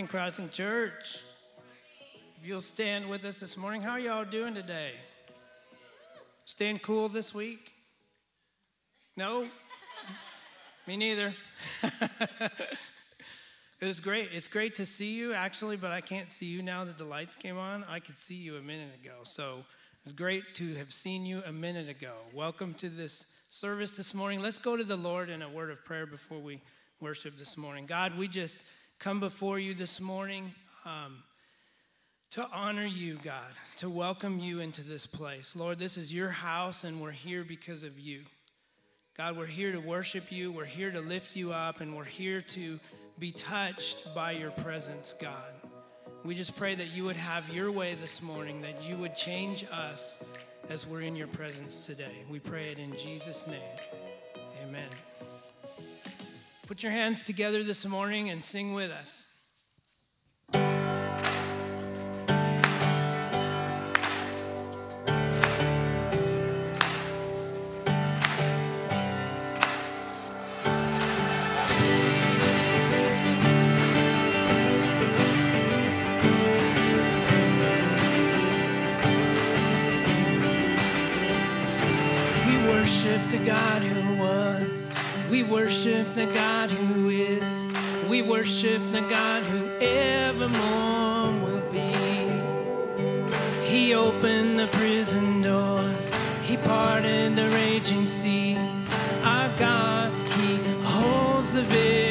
morning, Crossing Church. If you'll stand with us this morning, how are y'all doing today? Staying cool this week? No? Me neither. it was great. It's great to see you, actually, but I can't see you now that the lights came on. I could see you a minute ago. So it's great to have seen you a minute ago. Welcome to this service this morning. Let's go to the Lord in a word of prayer before we worship this morning. God, we just come before you this morning. Um, to honor you, God, to welcome you into this place. Lord, this is your house, and we're here because of you. God, we're here to worship you, we're here to lift you up, and we're here to be touched by your presence, God. We just pray that you would have your way this morning, that you would change us as we're in your presence today. We pray it in Jesus' name. Amen. Put your hands together this morning and sing with us. God who. We worship the God who is. We worship the God who evermore will be. He opened the prison doors. He parted the raging sea. Our God, He holds the victory.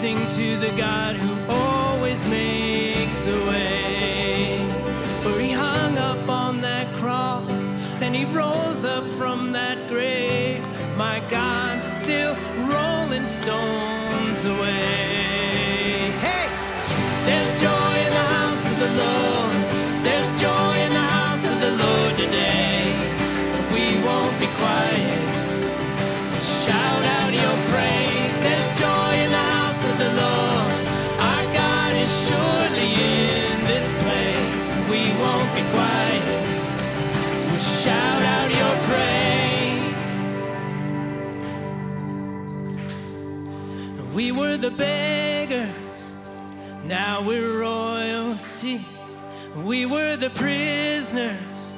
Sing to the God who always makes a way. For he hung up on that cross and he rose up from that grave. My God, still rolling stones away. The beggars, now we're royalty. We were the prisoners,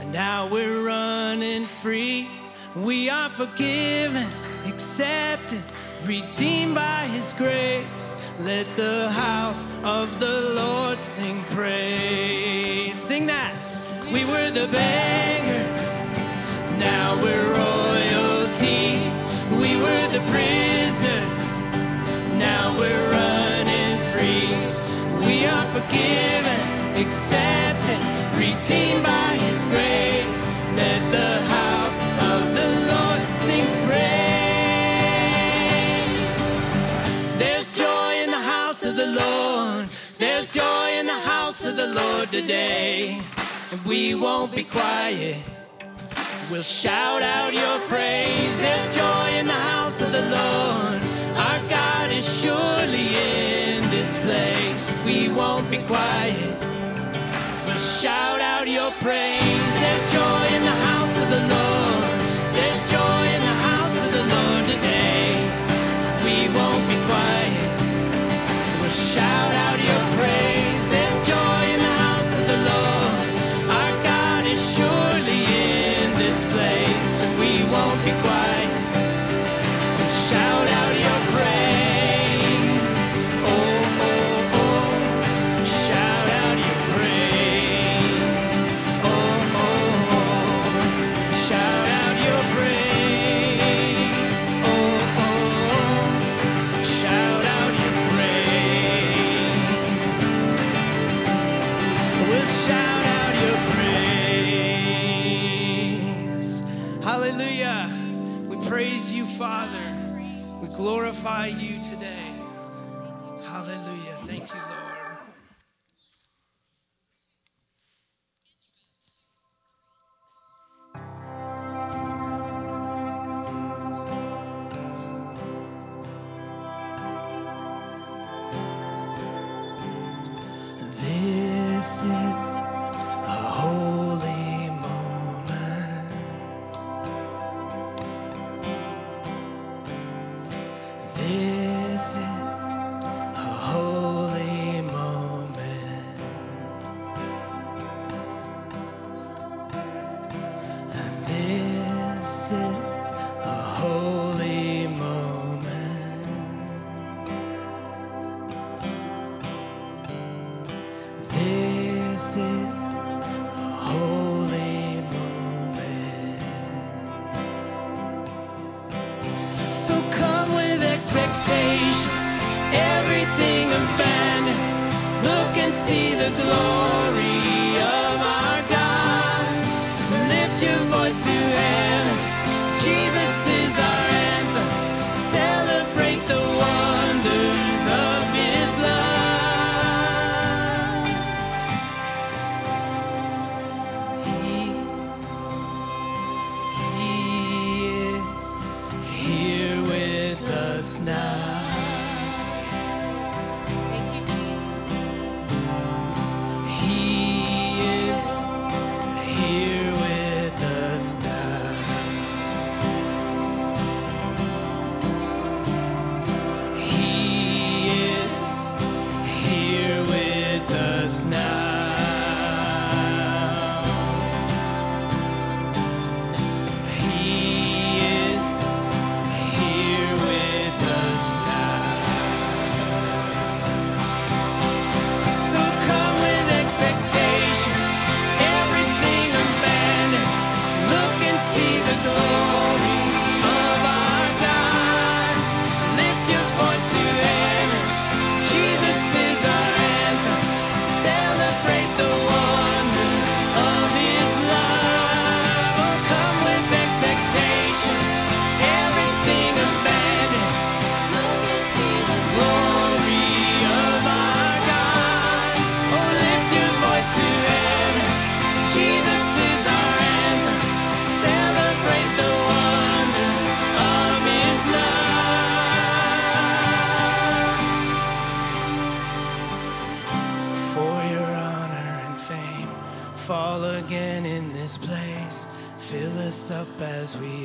and now we're running free. We are forgiven, accepted, redeemed by His grace. Let the house of the Lord sing praise. Sing that. We were the beggars, now we're royalty. We were the prisoners, we're running free. We are forgiven, accepted, redeemed by His grace. Let the house of the Lord sing praise. There's joy in the house of the Lord. There's joy in the house of the Lord today. And we won't be quiet. We'll shout out your praise. There's joy in the house of the Lord. Is surely in this place. We won't be quiet. We'll shout out your praise. There's joy in the house of the Lord. See up as we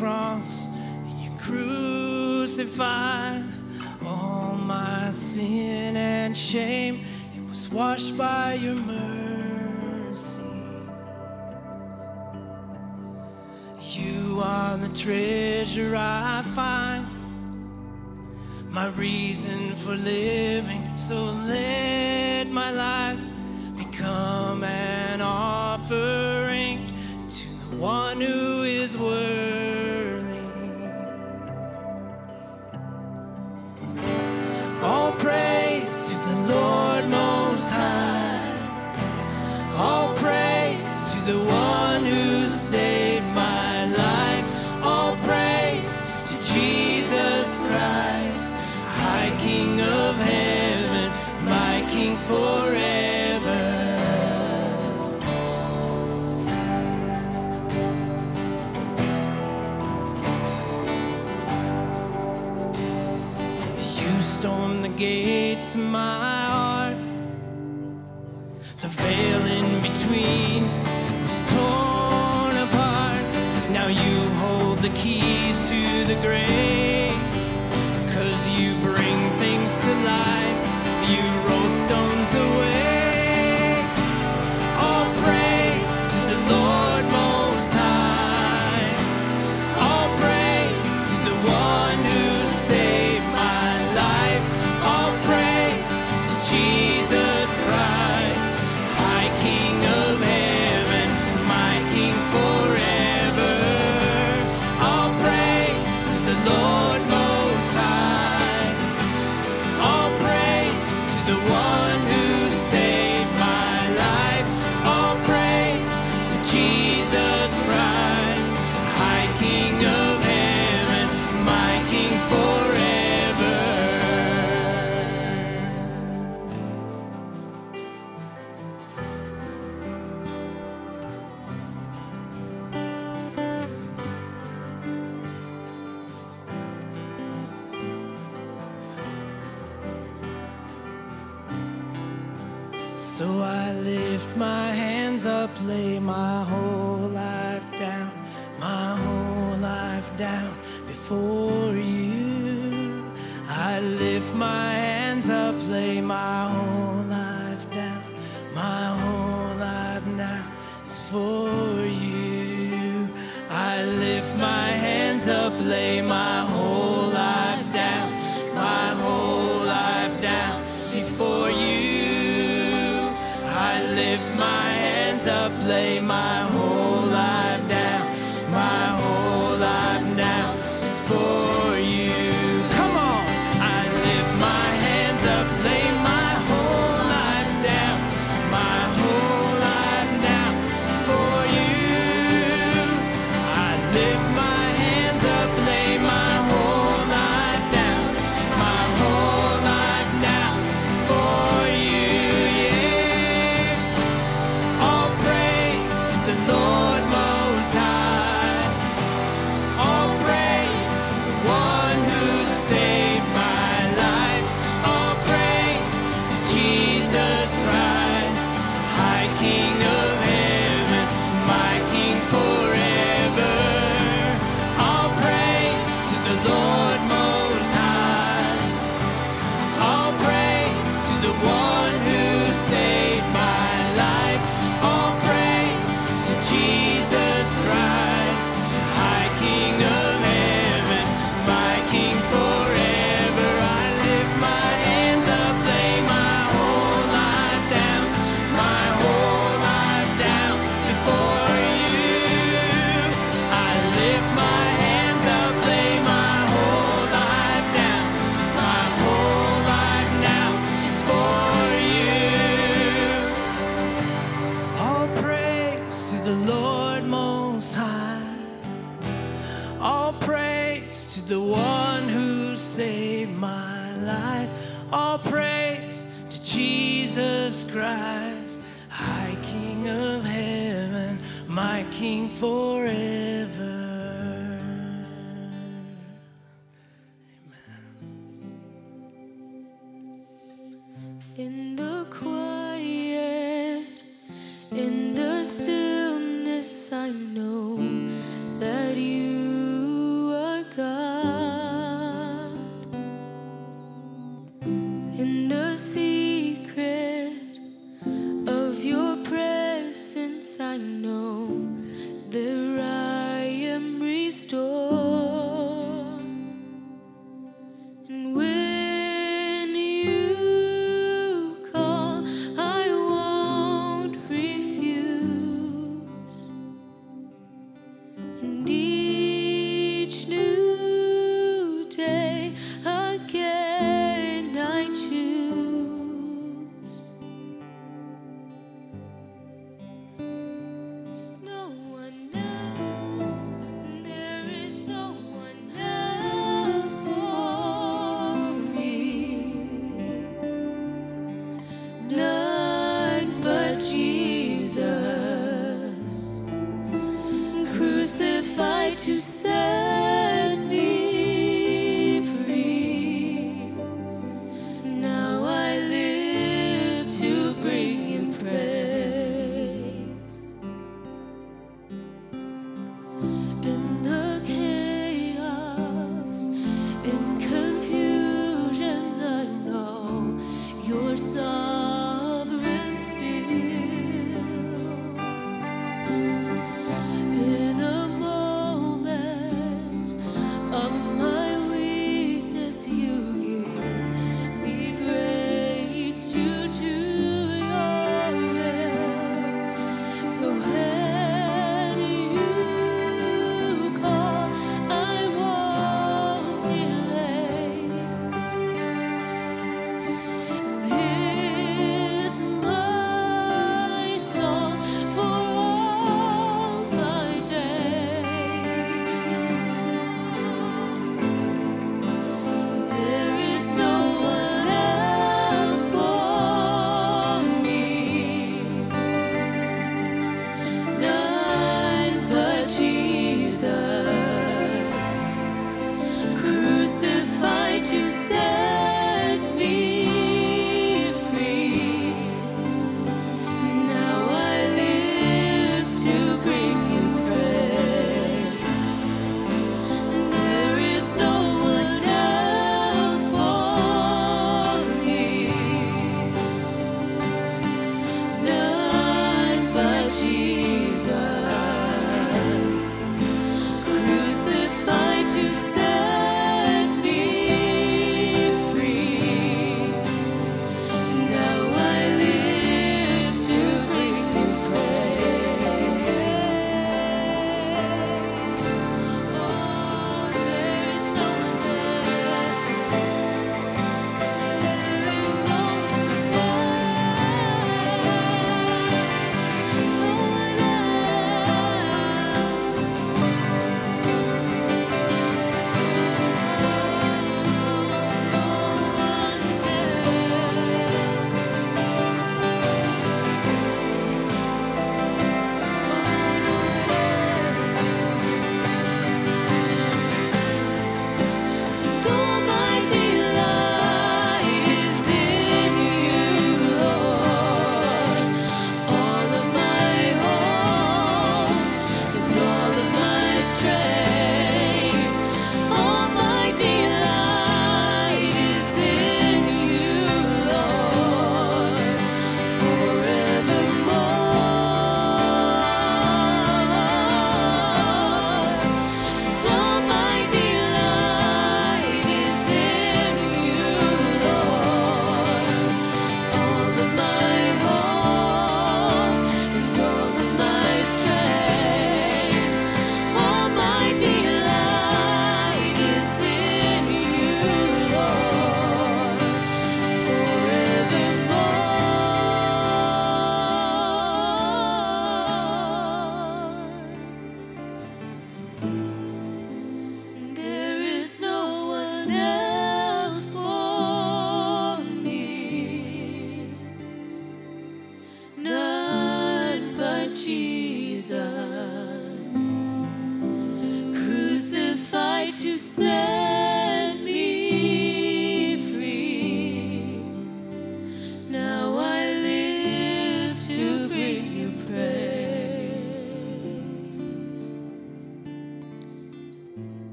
cross and you crucified all my sin and shame. It was washed by your mercy. You are the treasure I find, my reason for living. So live.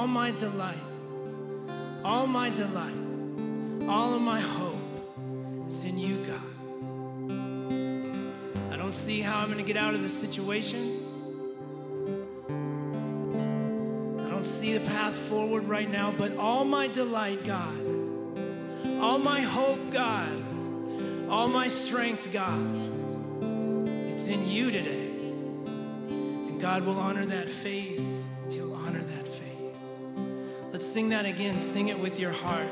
all my delight, all my delight, all of my hope is in you, God. I don't see how I'm going to get out of this situation. I don't see the path forward right now, but all my delight, God, all my hope, God, all my strength, God, it's in you today. And God will honor that faith Sing that again. Sing it with your heart.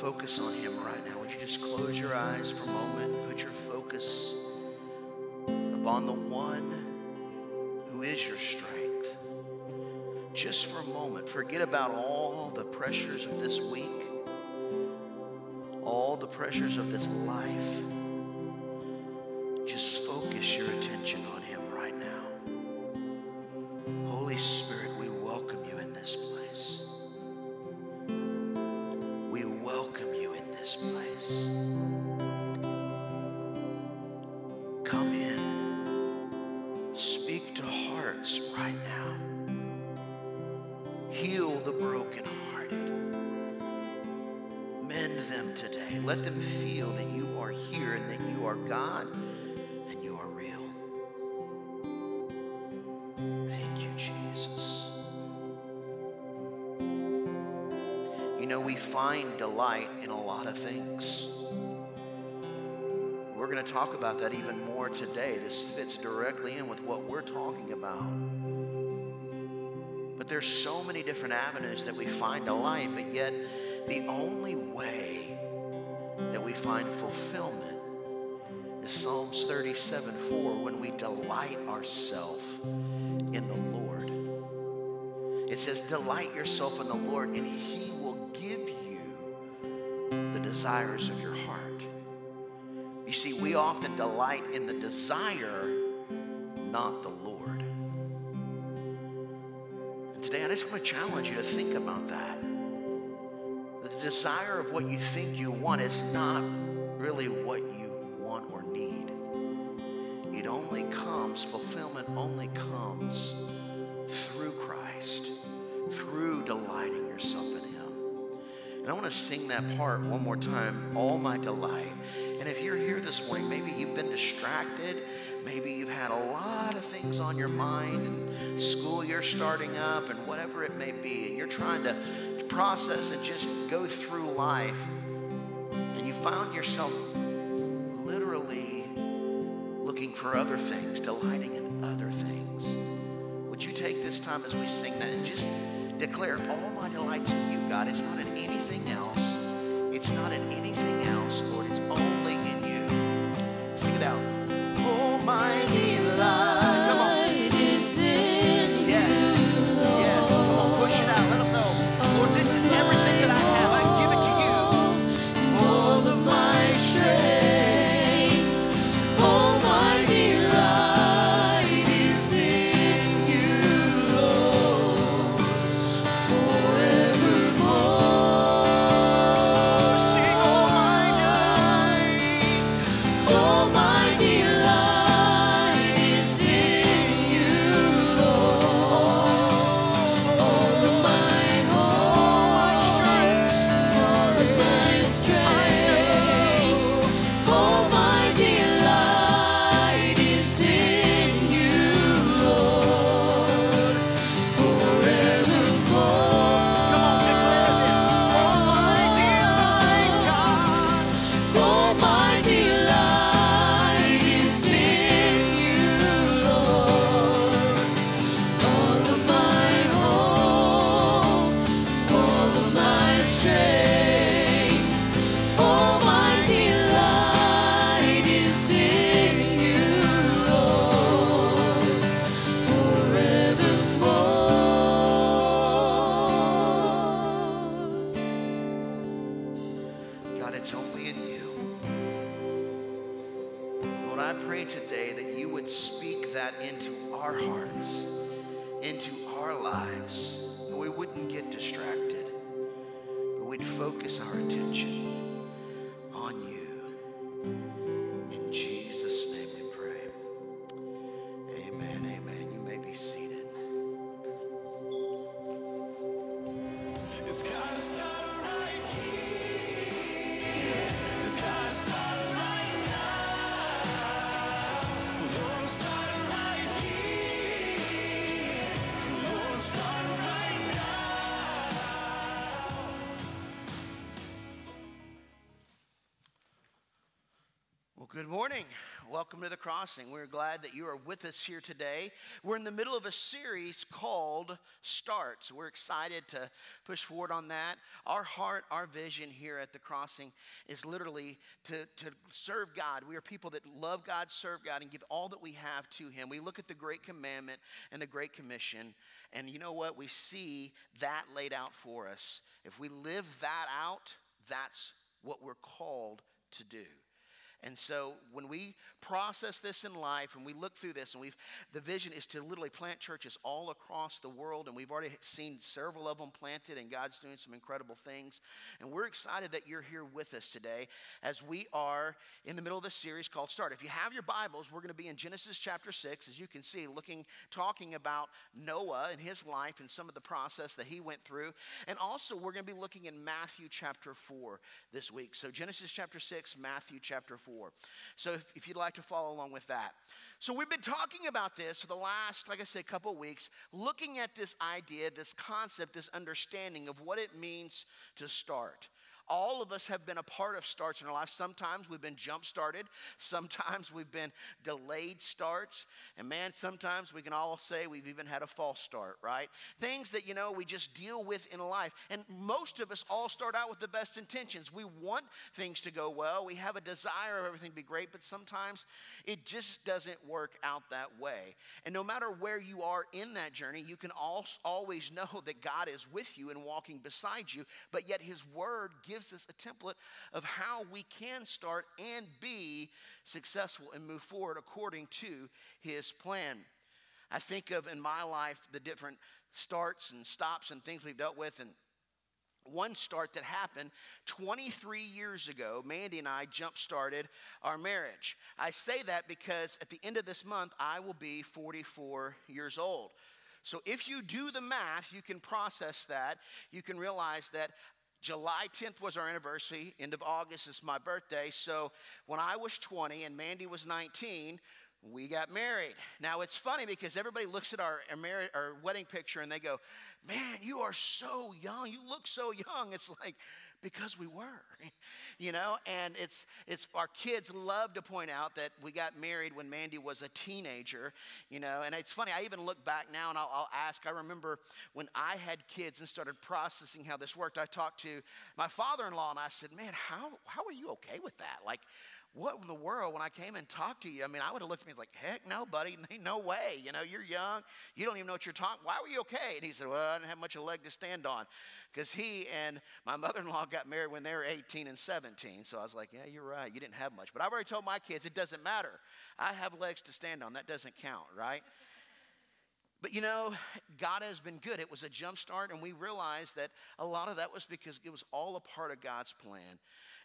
focus on Him right now. Would you just close your eyes for a moment and put your focus upon the one who is your strength? Just for a moment, forget about all the pressures of this week, all the pressures of this life there's so many different avenues that we find delight, but yet the only way that we find fulfillment is Psalms 37 4 when we delight ourselves in the Lord. It says, Delight yourself in the Lord, and He will give you the desires of your heart. You see, we often delight in the desire, not the today, I just want to challenge you to think about that. That the desire of what you think you want is not really what you want or need. It only comes, fulfillment only comes through Christ, through delighting yourself in Him. And I want to sing that part one more time all my delight. And if you're here this morning, maybe you've been distracted. Maybe you've had a lot of things on your mind and school year starting up and whatever it may be. And you're trying to process and just go through life. And you found yourself literally looking for other things, delighting in other things. Would you take this time as we sing that and just declare all my delights in you, God? It's not in anything else. Welcome to the crossing. We're glad that you are with us here today. We're in the middle of a series called Starts. We're excited to push forward on that. Our heart, our vision here at the crossing is literally to, to serve God. We are people that love God, serve God, and give all that we have to Him. We look at the Great Commandment and the Great Commission, and you know what? We see that laid out for us. If we live that out, that's what we're called to do. And so when we process this in life and we look through this and we've the vision is to literally plant churches all across the world and we've already seen several of them planted and God's doing some incredible things. And we're excited that you're here with us today as we are in the middle of a series called Start. If you have your Bibles, we're going to be in Genesis chapter 6 as you can see looking talking about Noah and his life and some of the process that he went through. And also we're going to be looking in Matthew chapter 4 this week. So Genesis chapter 6, Matthew chapter 4. So if, if you'd like to follow along with that. So we've been talking about this for the last, like I said, couple weeks, looking at this idea, this concept, this understanding of what it means to start. All of us have been a part of starts in our life. Sometimes we've been jump started, sometimes we've been delayed starts, and man, sometimes we can all say we've even had a false start, right? Things that, you know, we just deal with in life. And most of us all start out with the best intentions. We want things to go well, we have a desire of everything to be great, but sometimes it just doesn't work out that way. And no matter where you are in that journey, you can always know that God is with you and walking beside you, but yet His Word gives us a template of how we can start and be successful and move forward according to His plan. I think of in my life the different starts and stops and things we've dealt with, and one start that happened 23 years ago, Mandy and I jump started our marriage. I say that because at the end of this month, I will be 44 years old. So if you do the math, you can process that. You can realize that July 10th was our anniversary, end of August is my birthday. So when I was 20 and Mandy was 19, we got married. Now it's funny because everybody looks at our, our, wedding picture and they go, Man, you are so young. You look so young. It's like, because we were, you know? And it's, it's our kids love to point out that we got married when Mandy was a teenager, you know? And it's funny, I even look back now and I'll, I'll ask, I remember when I had kids and started processing how this worked, I talked to my father in law and I said, Man, how, how are you okay with that? Like, what in the world when I came and talked to you? I mean, I would have looked at me and was like, heck no, buddy, no way. You know, you're young. You don't even know what you're talking. Why were you okay? And he said, well, I didn't have much of a leg to stand on. Because he and my mother-in-law got married when they were 18 and 17. So I was like, yeah, you're right. You didn't have much. But I've already told my kids it doesn't matter. I have legs to stand on. That doesn't count, right? But you know, God has been good. It was a jump start, and we realized that a lot of that was because it was all a part of God's plan.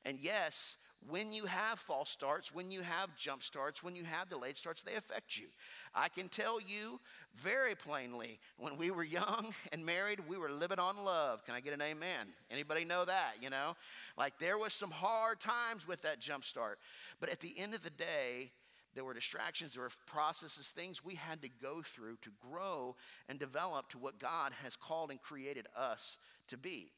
And yes, when you have false starts, when you have jump starts, when you have delayed starts, they affect you. I can tell you very plainly, when we were young and married, we were living on love. Can I get an amen? Anybody know that, you know? Like there was some hard times with that jump start. But at the end of the day, there were distractions, there were processes, things we had to go through to grow and develop to what God has called and created us to be.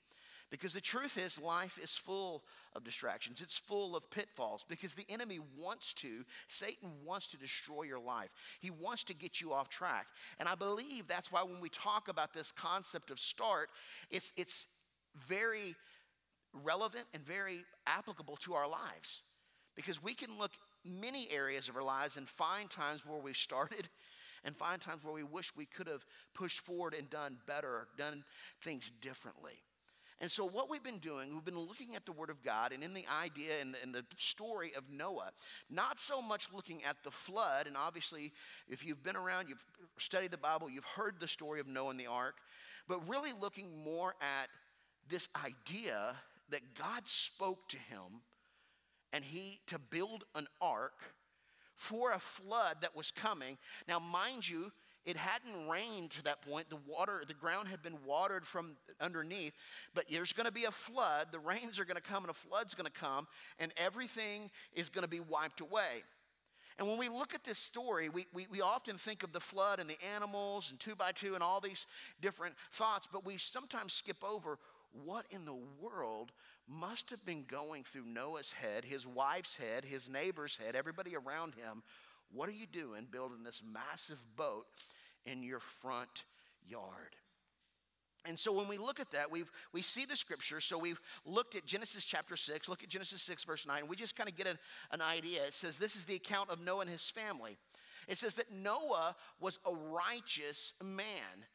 Because the truth is, life is full of distractions. It's full of pitfalls because the enemy wants to, Satan wants to destroy your life. He wants to get you off track. And I believe that's why when we talk about this concept of start, it's, it's very relevant and very applicable to our lives. Because we can look many areas of our lives and find times where we've started and find times where we wish we could have pushed forward and done better, done things differently. And so, what we've been doing, we've been looking at the Word of God and in the idea and the, and the, story of Noah, not so much looking at the flood. And obviously, if you've been around, you've studied the Bible, you've heard the story of Noah and the ark, but really looking more at this idea that God spoke to him and he to build an ark for a flood that was coming. Now, mind you, it hadn't rained to that point. The water, the ground had been watered from underneath, but there's going to be a flood. The rains are going to come and a flood's going to come, and everything is going to be wiped away. And when we look at this story, we, we, we, often think of the flood and the animals and two by two and all these different thoughts, but we sometimes skip over what in the world must have been going through Noah's head, his wife's head, his neighbor's head, everybody around him. What are you doing building this massive boat in your front yard? And so when we look at that, we we see the scripture. So we've looked at Genesis chapter 6, look at Genesis 6, verse 9. We just kind of get an, an idea. It says, This is the account of Noah and his family. It says that Noah was a righteous man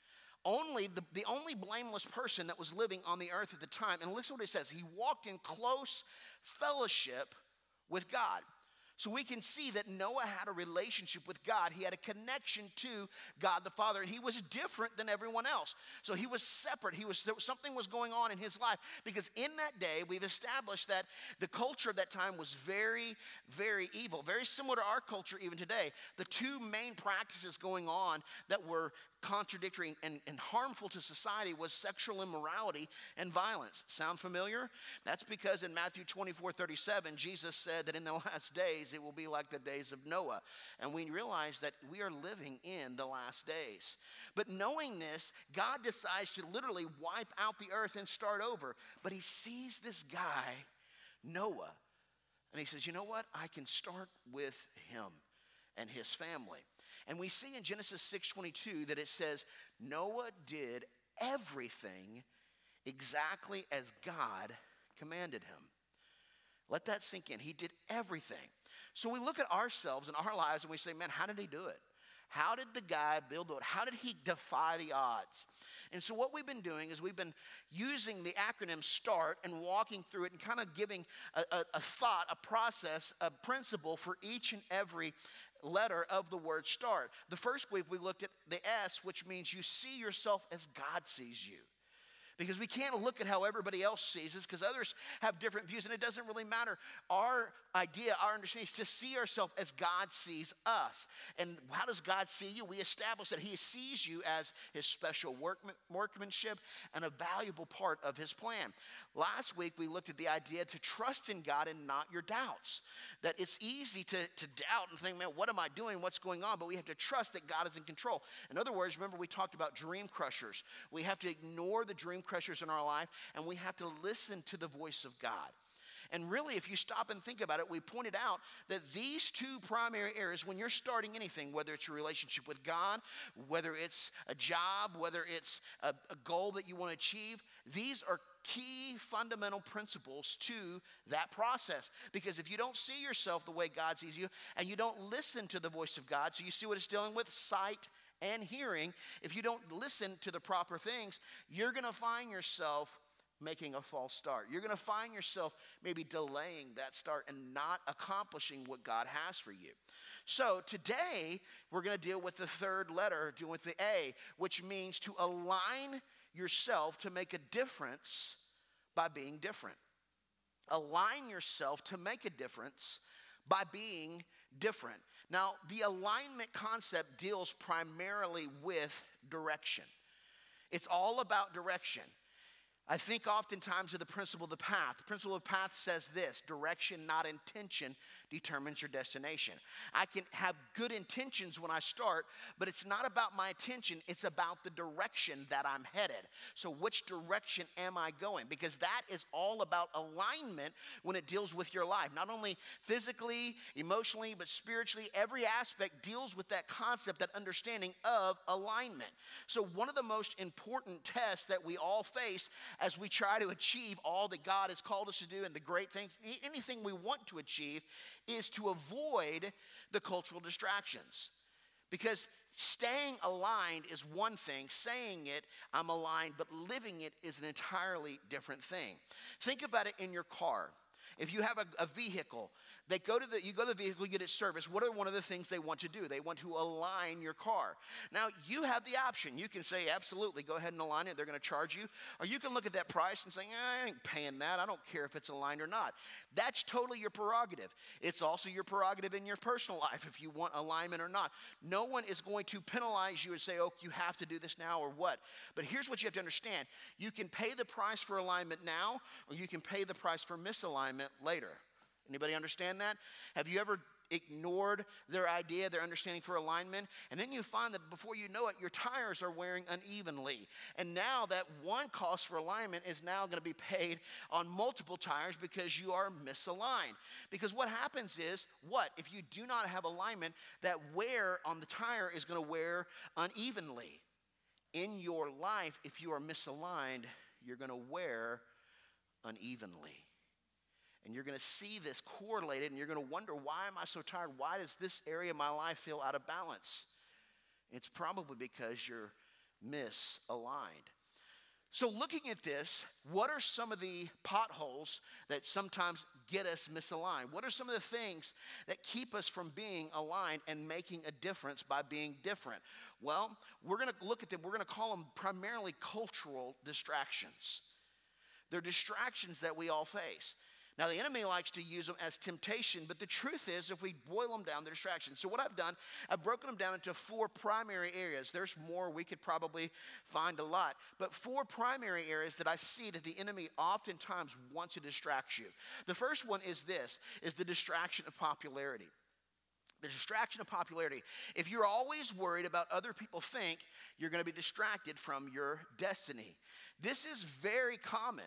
only the, the only blameless person that was living on the earth at the time. And listen what it says. He walked in close fellowship with God. So we can see that Noah had a relationship with God. He had a connection to God the Father, and he was different than everyone else. So he was separate. He was, was something was going on in his life because in that day we've established that the culture of that time was very, very evil, very similar to our culture even today. The two main practices going on that were contradictory and, and harmful to society was sexual immorality and violence. Sound familiar? That's because in Matthew 24 37, Jesus said that in the last days it will be like the days of Noah. And we realize that we are living in the last days. But knowing this, God decides to literally wipe out the earth and start over. But he sees this guy, Noah, and he says, You know what? I can start with him and his family. And we see in Genesis 6:22 that it says Noah did everything exactly as God commanded him. Let that sink in. He did everything. So we look at ourselves and our lives and we say, man, how did he do it? How did the guy build it? How did he defy the odds? And so, what we've been doing is we've been using the acronym START and walking through it and kind of giving a, a, a thought, a process, a principle for each and every letter of the word START. The first week we looked at the S, which means you see yourself as God sees you because we can't look at how everybody else sees us because others have different views and it doesn't really matter. Our idea, our understanding is to see ourselves as God sees us. And how does God see you? We establish that He sees you as His special workmanship and a valuable part of His plan. Last week we looked at the idea to trust in God and not your doubts. That it's easy to, to doubt and think, man, what am I doing? What's going on? But we have to trust that God is in control. In other words, remember we talked about dream crushers. We have to ignore the dream crushers in our life and we have to listen to the voice of God. And really, if you stop and think about it, we pointed out that these two primary areas, when you're starting anything, whether it's a relationship with God, whether it's a job, whether it's a, a goal that you want to achieve, these are key fundamental principles to that process. Because if you don't see yourself the way God sees you and you don't listen to the voice of God, so you see what it's dealing with sight and hearing, if you don't listen to the proper things, you're going to find yourself making a false start. You're going to find yourself maybe delaying that start and not accomplishing what God has for you. So today, we're going to deal with the third letter, dealing with the A, which means to align yourself to make a difference by being different. Align yourself to make a difference by being different. Now, the alignment concept deals primarily with direction. It's all about direction. I think oftentimes of the principle of the path. The principle of path says this direction, not intention, determines your destination. I can have good intentions when I start, but it's not about my intention, it's about the direction that I'm headed. So, which direction am I going? Because that is all about alignment when it deals with your life. Not only physically, emotionally, but spiritually, every aspect deals with that concept, that understanding of alignment. So, one of the most important tests that we all face as we try to achieve all that God has called us to do and the great things, anything we want to achieve, is to avoid the cultural distractions. Because staying aligned is one thing, saying it, I'm aligned, but living it is an entirely different thing. Think about it in your car. If you have a, a, vehicle, they go to the, you go to the vehicle, you get it serviced. What are one of the things they want to do? They want to align your car. Now, you have the option. You can say, absolutely, go ahead and align it. They're going to charge you. Or you can look at that price and say, eh, I ain't paying that. I don't care if it's aligned or not. That's totally your prerogative. It's also your prerogative in your personal life if you want alignment or not. No one is going to penalize you and say, oh, you have to do this now or what. But here's what you have to understand you can pay the price for alignment now, or you can pay the price for misalignment later. Anybody understand that? Have you ever ignored their idea, their understanding for alignment, and then you find that before you know it, your tires are wearing unevenly. And now that one cost for alignment is now going to be paid on multiple tires because you are misaligned. Because what happens is, what? If you do not have alignment, that wear on the tire is going to wear unevenly. In your life, if you are misaligned, you're going to wear unevenly. And you're going to see this correlated and you're going to wonder, why am I so tired? Why does this area of my life feel out of balance? It's probably because you're misaligned. So, looking at this, what are some of the potholes that sometimes get us misaligned? What are some of the things that keep us from being aligned and making a difference by being different? Well, we're going to look at them, we're going to call them primarily cultural distractions. They're distractions that we all face. Now, the enemy likes to use them as temptation, but the truth is, if we boil them down, they're distractions. So, what I've done, I've broken them down into four primary areas. There's more, we could probably find a lot, but four primary areas that I see that the enemy oftentimes wants to distract you. The first one is this is the distraction of popularity. The distraction of popularity. If you're always worried about other people think, you're going to be distracted from your destiny. This is very common.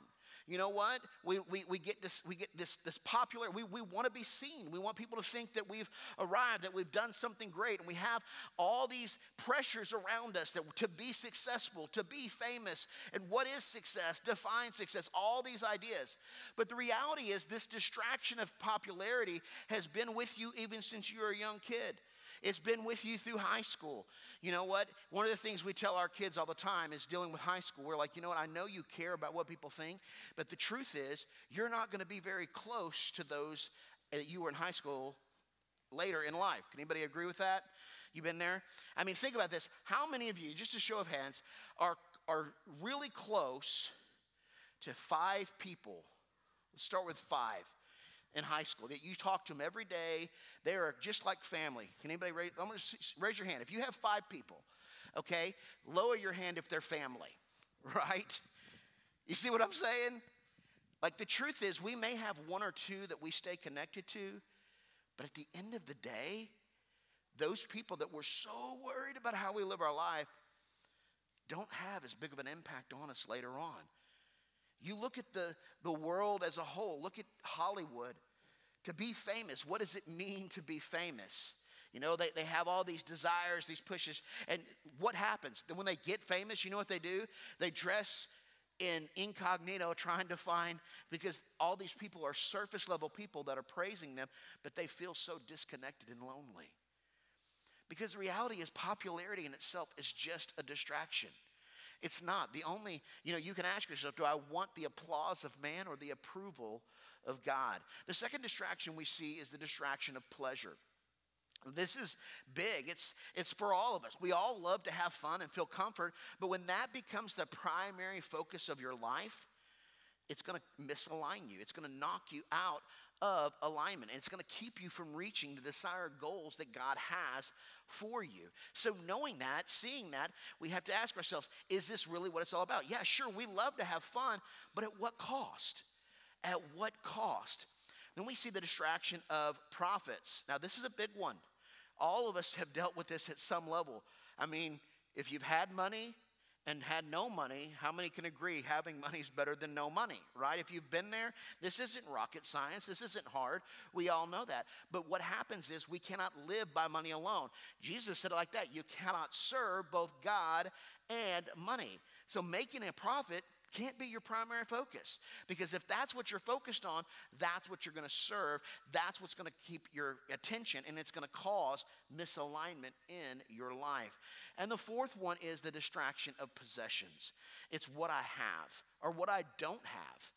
You know what? We, we, we get this, we get this, this popular, we, we want to be seen. We want people to think that we've arrived, that we've done something great. And we have all these pressures around us that to be successful, to be famous. And what is success? Define success, all these ideas. But the reality is, this distraction of popularity has been with you even since you were a young kid. It's been with you through high school. You know what? One of the things we tell our kids all the time is dealing with high school. We're like, you know what? I know you care about what people think, but the truth is, you're not going to be very close to those that you were in high school later in life. Can anybody agree with that? You've been there? I mean, think about this. How many of you, just a show of hands, are, are really close to five people? Let's start with five in high school that you talk to them every day. They are just like family. Can anybody raise? I'm going to raise your hand. If you have five people, okay, lower your hand if they're family, right? You see what I'm saying? Like the truth is, we may have one or two that we stay connected to, but at the end of the day, those people that we're so worried about how we live our life don't have as big of an impact on us later on. You look at the, the world as a whole, look at Hollywood. To be famous, what does it mean to be famous? You know, they, they have all these desires, these pushes. And what happens? Then when they get famous, you know what they do? They dress in incognito trying to find, because all these people are surface level people that are praising them, but they feel so disconnected and lonely. Because the reality is, popularity in itself is just a distraction. It's not. The only, you know, you can ask yourself, do I want the applause of man or the approval of God? The second distraction we see is the distraction of pleasure. This is big. It's, it's for all of us. We all love to have fun and feel comfort, but when that becomes the primary focus of your life, it's going to misalign you. It's going to knock you out of alignment. And it's going to keep you from reaching the desired goals that God has for you. So, knowing that, seeing that, we have to ask ourselves is this really what it's all about? Yeah, sure, we love to have fun, but at what cost? At what cost? Then we see the distraction of profits. Now, this is a big one. All of us have dealt with this at some level. I mean, if you've had money, and had no money, how many can agree having money is better than no money, right? If you've been there, this isn't rocket science. This isn't hard. We all know that. But what happens is we cannot live by money alone. Jesus said it like that you cannot serve both God and money. So making a profit can't be your primary focus because if that's what you're focused on, that's what you're going to serve. That's what's going to keep your attention and it's going to cause misalignment in your life. And the fourth one is the distraction of possessions. It's what I have or what I don't have.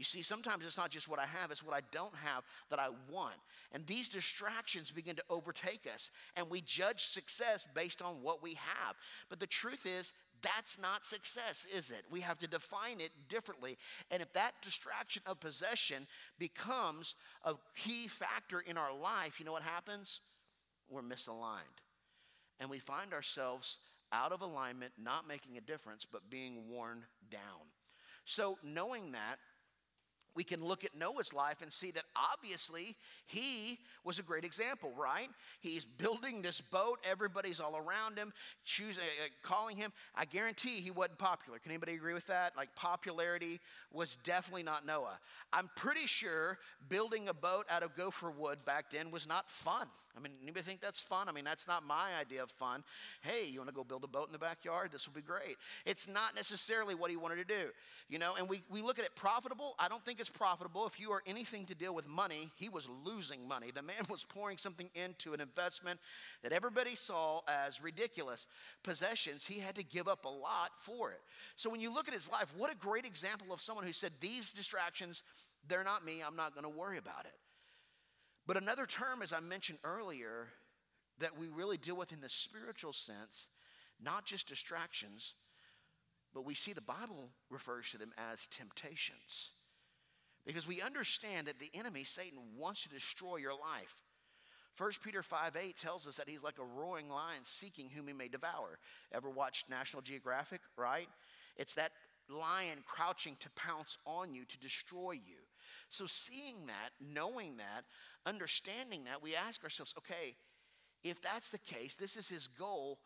You see, sometimes it's not just what I have, it's what I don't have that I want. And these distractions begin to overtake us, and we judge success based on what we have. But the truth is, that's not success, is it? We have to define it differently. And if that distraction of possession becomes a key factor in our life, you know what happens? We're misaligned. And we find ourselves out of alignment, not making a difference, but being worn down. So, knowing that, we can look at Noah's life and see that obviously he was a great example, right? He's building this boat, everybody's all around him, choosing, uh, uh, calling him. I guarantee he wasn't popular. Can anybody agree with that? Like popularity was definitely not Noah. I'm pretty sure building a boat out of gopher wood back then was not fun. I mean, anybody think that's fun? I mean, that's not my idea of fun. Hey, you want to go build a boat in the backyard? This will be great. It's not necessarily what he wanted to do, you know. And we we look at it profitable. I don't think it's profitable. If you are anything to deal with money, he was losing money. The man was pouring something into an investment that everybody saw as ridiculous. Possessions, he had to give up a lot for it. So when you look at his life, what a great example of someone who said, These distractions, they're not me, I'm not going to worry about it. But another term, as I mentioned earlier, that we really deal with in the spiritual sense, not just distractions, but we see the Bible refers to them as temptations. Because we understand that the enemy, Satan, wants to destroy your life. 1 Peter 5 8 tells us that he's like a roaring lion seeking whom he may devour. Ever watched National Geographic, right? It's that lion crouching to pounce on you to destroy you. So, seeing that, knowing that, understanding that, we ask ourselves, okay, if that's the case, this is his goal,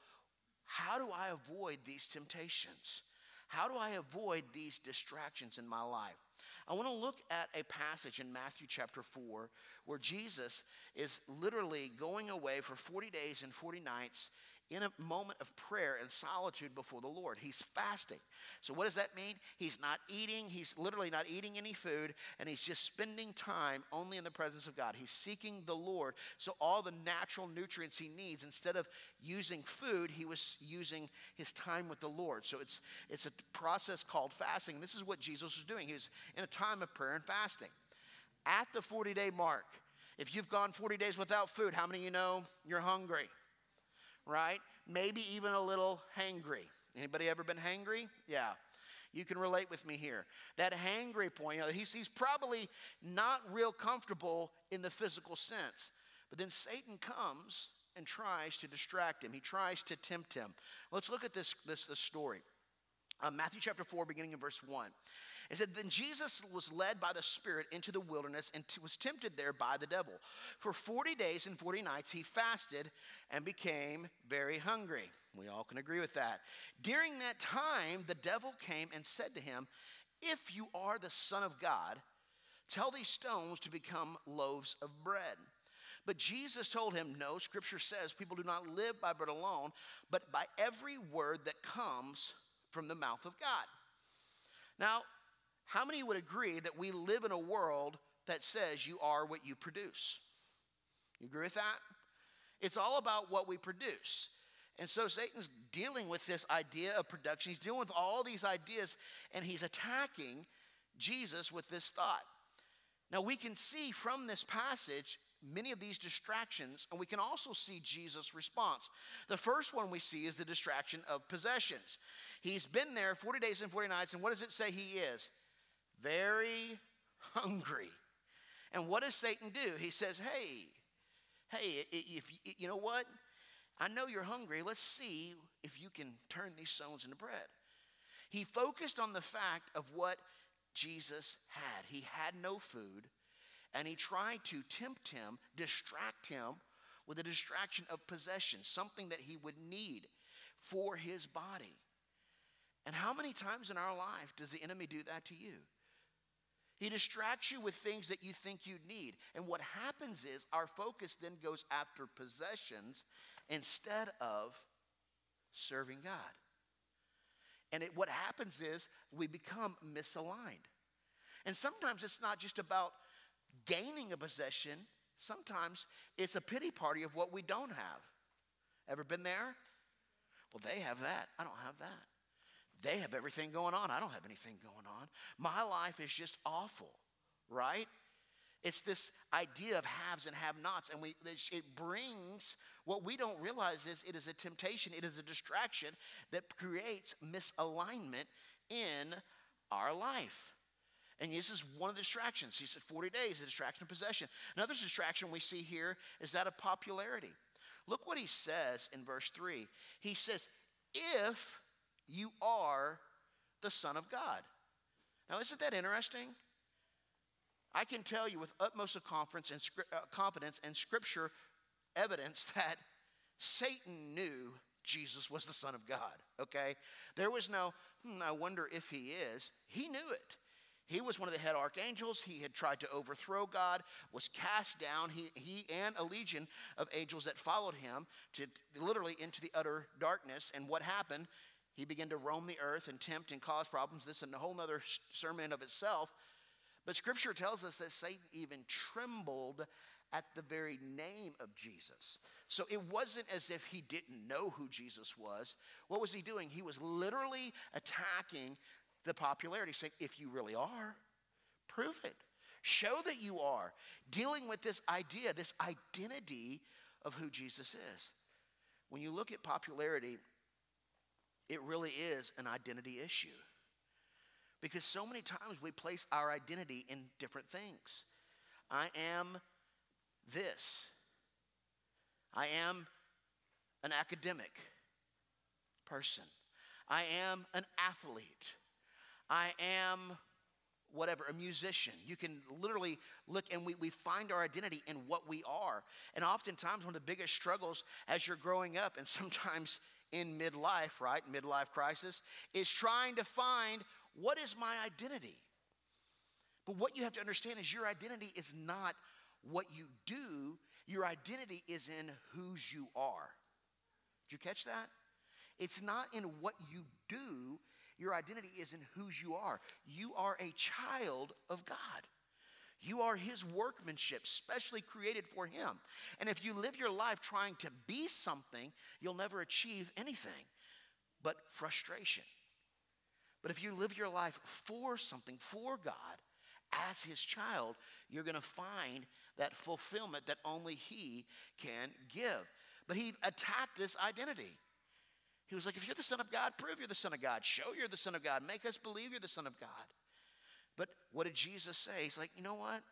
how do I avoid these temptations? How do I avoid these distractions in my life? I want to look at a passage in Matthew chapter 4 where Jesus is literally going away for 40 days and 40 nights in a moment of prayer and solitude before the Lord. He's fasting. So, what does that mean? He's not eating, he's literally not eating any food, and he's just spending time only in the presence of God. He's seeking the Lord. So, all the natural nutrients he needs, instead of using food, he was using his time with the Lord. So, it's, it's a process called fasting. This is what Jesus was doing. He was in a time of prayer and fasting. At the 40 day mark, if you've gone 40 days without food, how many of you know you're hungry? Right? Maybe even a little hangry. Anybody ever been hangry? Yeah. You can relate with me here. That hangry point, you know, he's, he's probably not real comfortable in the physical sense. But then Satan comes and tries to distract him. He tries to tempt him. Let's look at this, this, this story. Uh, Matthew chapter 4, beginning in verse 1. It said, Then Jesus was led by the Spirit into the wilderness and was tempted there by the devil. For 40 days and 40 nights he fasted and became very hungry. We all can agree with that. During that time, the devil came and said to him, If you are the Son of God, tell these stones to become loaves of bread. But Jesus told him, No, scripture says people do not live by bread alone, but by every word that comes from the mouth of God. Now, how many would agree that we live in a world that says you are what you produce? You agree with that? It's all about what we produce. And so Satan's dealing with this idea of production. He's dealing with all these ideas and he's attacking Jesus with this thought. Now, we can see from this passage many of these distractions, and we can also see Jesus' response. The first one we see is the distraction of possessions. He's been there 40 days and 40 nights, and what does it say he is? Very hungry. And what does Satan do? He says, Hey, hey, if you know what? I know you're hungry. Let's see if you can turn these stones into bread. He focused on the fact of what Jesus had. He had no food, and he tried to tempt him, distract him with a distraction of possession, something that he would need for his body. And how many times in our life does the enemy do that to you? He distracts you with things that you think you need. And what happens is our focus then goes after possessions instead of serving God. And it, what happens is we become misaligned. And sometimes it's not just about gaining a possession, sometimes it's a pity party of what we don't have. Ever been there? Well, they have that. I don't have that. They have everything going on. I don't have anything going on. My life is just awful, right? It's this idea of haves and have nots, and we, it brings what we don't realize is it is a temptation, it is a distraction that creates misalignment in our life. And this is one of the distractions. He said 40 days, a distraction of possession. Another distraction we see here is that of popularity. Look what he says in verse 3. He says, If you are the Son of God. Now, isn't that interesting? I can tell you with utmost confidence and, uh, confidence and scripture evidence that Satan knew Jesus was the Son of God, okay? There was no, hmm, I wonder if he is. He knew it. He was one of the head archangels. He had tried to overthrow God, was cast down. He, he and a legion of angels that followed him to literally into the utter darkness. And what happened? He began to roam the earth and tempt and cause problems. This is a whole other sermon of itself. But scripture tells us that Satan even trembled at the very name of Jesus. So it wasn't as if he didn't know who Jesus was. What was he doing? He was literally attacking the popularity, saying, if you really are, prove it. Show that you are. Dealing with this idea, this identity of who Jesus is. When you look at popularity, it really is an identity issue. Because so many times we place our identity in different things. I am this. I am an academic person. I am an athlete. I am whatever, a musician. You can literally look and we, we find our identity in what we are. And oftentimes, one of the biggest struggles as you're growing up, and sometimes in midlife, right, midlife crisis, is trying to find what is my identity. But what you have to understand is your identity is not what you do, your identity is in whose you are. Did you catch that? It's not in what you do, your identity is in whose you are. You are a child of God. You are his workmanship, specially created for him. And if you live your life trying to be something, you'll never achieve anything but frustration. But if you live your life for something, for God, as his child, you're going to find that fulfillment that only he can give. But he attacked this identity. He was like, if you're the Son of God, prove you're the Son of God. Show you're the Son of God. Make us believe you're the Son of God. But what did Jesus say? He's like, you know what?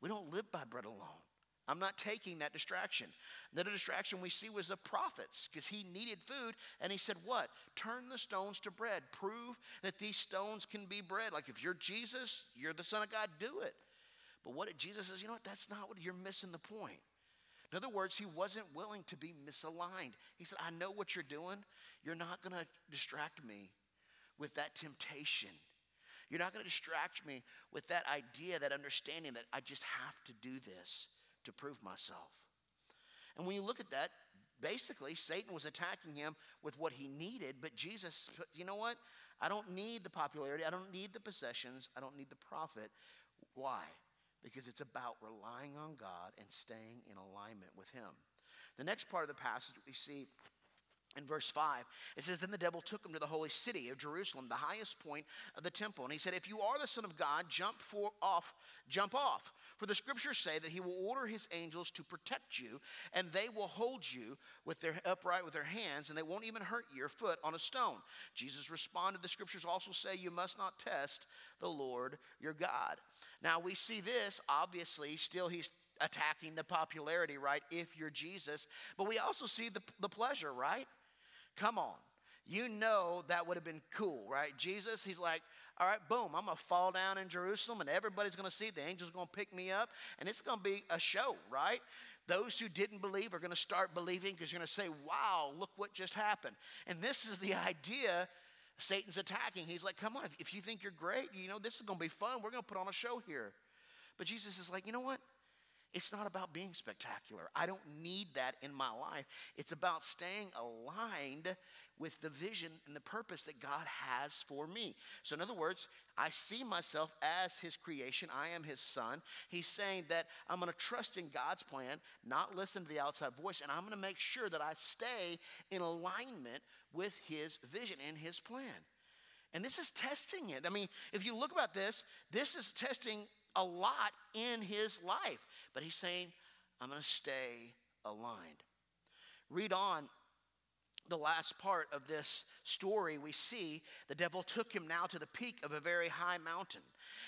We don't live by bread alone. I'm not taking that distraction. Another distraction we see was the profits because he needed food and he said, What? Turn the stones to bread. Prove that these stones can be bread. Like if you're Jesus, you're the Son of God, do it. But what did Jesus says? You know what? That's not what you're missing the point. In other words, he wasn't willing to be misaligned. He said, I know what you're doing. You're not going to distract me with that temptation. You're not going to distract me with that idea, that understanding that I just have to do this to prove myself. And when you look at that, basically, Satan was attacking him with what he needed, but Jesus, you know what? I don't need the popularity, I don't need the possessions, I don't need the profit. Why? because it's about relying on God and staying in alignment with Him. The next part of the passage we see in verse 5, it says, Then the devil took him to the holy city of Jerusalem, the highest point of the temple. And he said, If you are the Son of God, jump for off, jump off. For the scriptures say that he will order his angels to protect you, and they will hold you with their upright with their hands, and they won't even hurt your foot on a stone. Jesus responded, The scriptures also say you must not test the Lord your God. Now we see this, obviously, still he's attacking the popularity, right? If you're Jesus. But we also see the, the pleasure, right? Come on. You know that would have been cool, right? Jesus, he's like, all right, boom, I'm going to fall down in Jerusalem and everybody's going to see the angels going to pick me up and it's going to be a show, right? Those who didn't believe are going to start believing because you're going to say, wow, look what just happened. And this is the idea Satan's attacking. He's like, come on, if, you think you're great, you know, this is going to be fun. We're going to put on a show here. But Jesus is like, you know what? It's not about being spectacular. I don't need that in my life. It's about staying aligned with the vision and the purpose that God has for me. So, in other words, I see myself as His creation. I am His son. He's saying that I'm going to trust in God's plan, not listen to the outside voice, and I'm going to make sure that I stay in alignment with His vision and His plan. And this is testing it. I mean, if you look about this, this is testing a lot in his life. But he's saying, I'm going to stay aligned. Read on the last part of this story, we see the devil took him now to the peak of a very high mountain.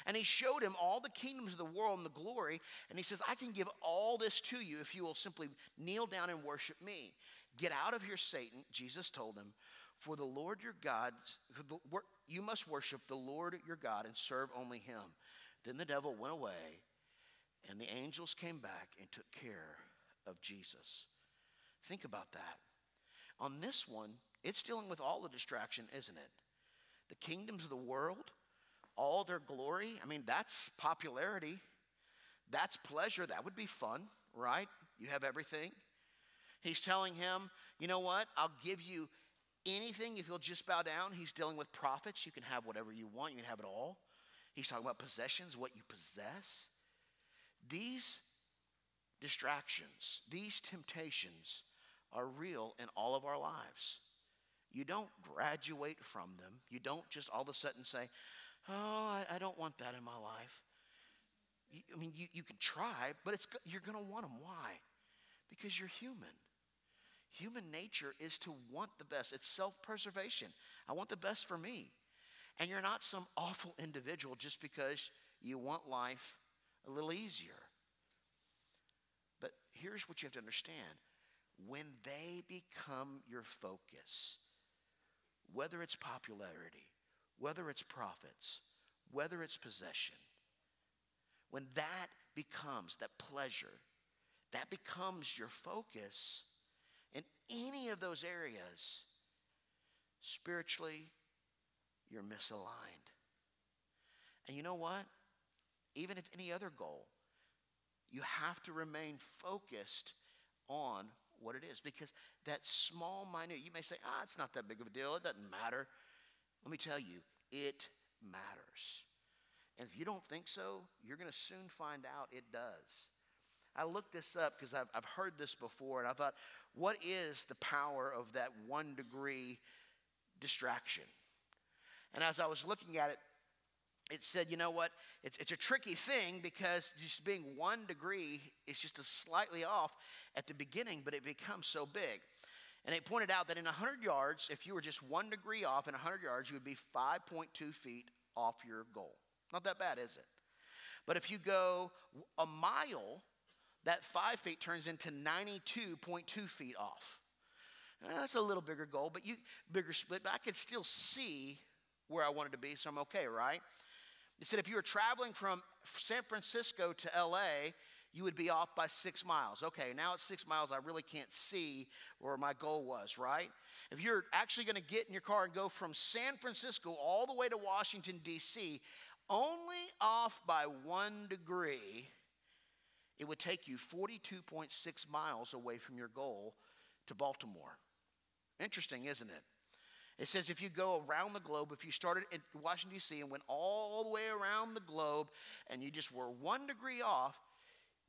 And he showed him all the kingdoms of the world and the glory. And he says, I can give all this to you if you will simply kneel down and worship me. Get out of here, Satan, Jesus told him. For the Lord your God, you must worship the Lord your God and serve only him. Then the devil went away, and the angels came back and took care of Jesus. Think about that. On this one, it's dealing with all the distraction, isn't it? The kingdoms of the world, all their glory. I mean, that's popularity. That's pleasure. That would be fun, right? You have everything. He's telling him, you know what? I'll give you anything if you'll just bow down. He's dealing with profits. You can have whatever you want, you can have it all. He's talking about possessions, what you possess. These distractions, these temptations are real in all of our lives. You don't graduate from them. You don't just all of a sudden say, Oh, I, I don't want that in my life. You, I mean, you, you can try, but it's, you're going to want them. Why? Because you're human. Human nature is to want the best, it's self preservation. I want the best for me. And you're not some awful individual just because you want life a little easier. But here's what you have to understand when they become your focus, whether it's popularity, whether it's profits, whether it's possession, when that becomes that pleasure, that becomes your focus in any of those areas, spiritually, you're misaligned. And you know what? Even if any other goal, you have to remain focused on what it is because that small, minute, you may say, ah, it's not that big of a deal, it doesn't matter. Let me tell you, it matters. And if you don't think so, you're going to soon find out it does. I looked this up because I've, I've heard this before, and I thought, what is the power of that one degree distraction? And as I was looking at it, it said, you know what? It's, it's a tricky thing because just being one degree is just a slightly off at the beginning, but it becomes so big. And it pointed out that in 100 yards, if you were just one degree off in 100 yards, you would be 5.2 feet off your goal. Not that bad, is it? But if you go a mile, that five feet turns into 92.2 feet off. that's a little bigger goal, but you bigger split. But I could still see where I wanted to be, so I'm okay, right? It said if you were traveling from San Francisco to LA, you would be off by six miles. Okay, now it's six miles, I really can't see where my goal was, right? If you're actually gonna get in your car and go from San Francisco all the way to Washington, D.C., only off by one degree, it would take you 42.6 miles away from your goal to Baltimore. Interesting, isn't it? It says if you go around the globe, if you started in Washington, D.C., and went all the way around the globe, and you just were one degree off,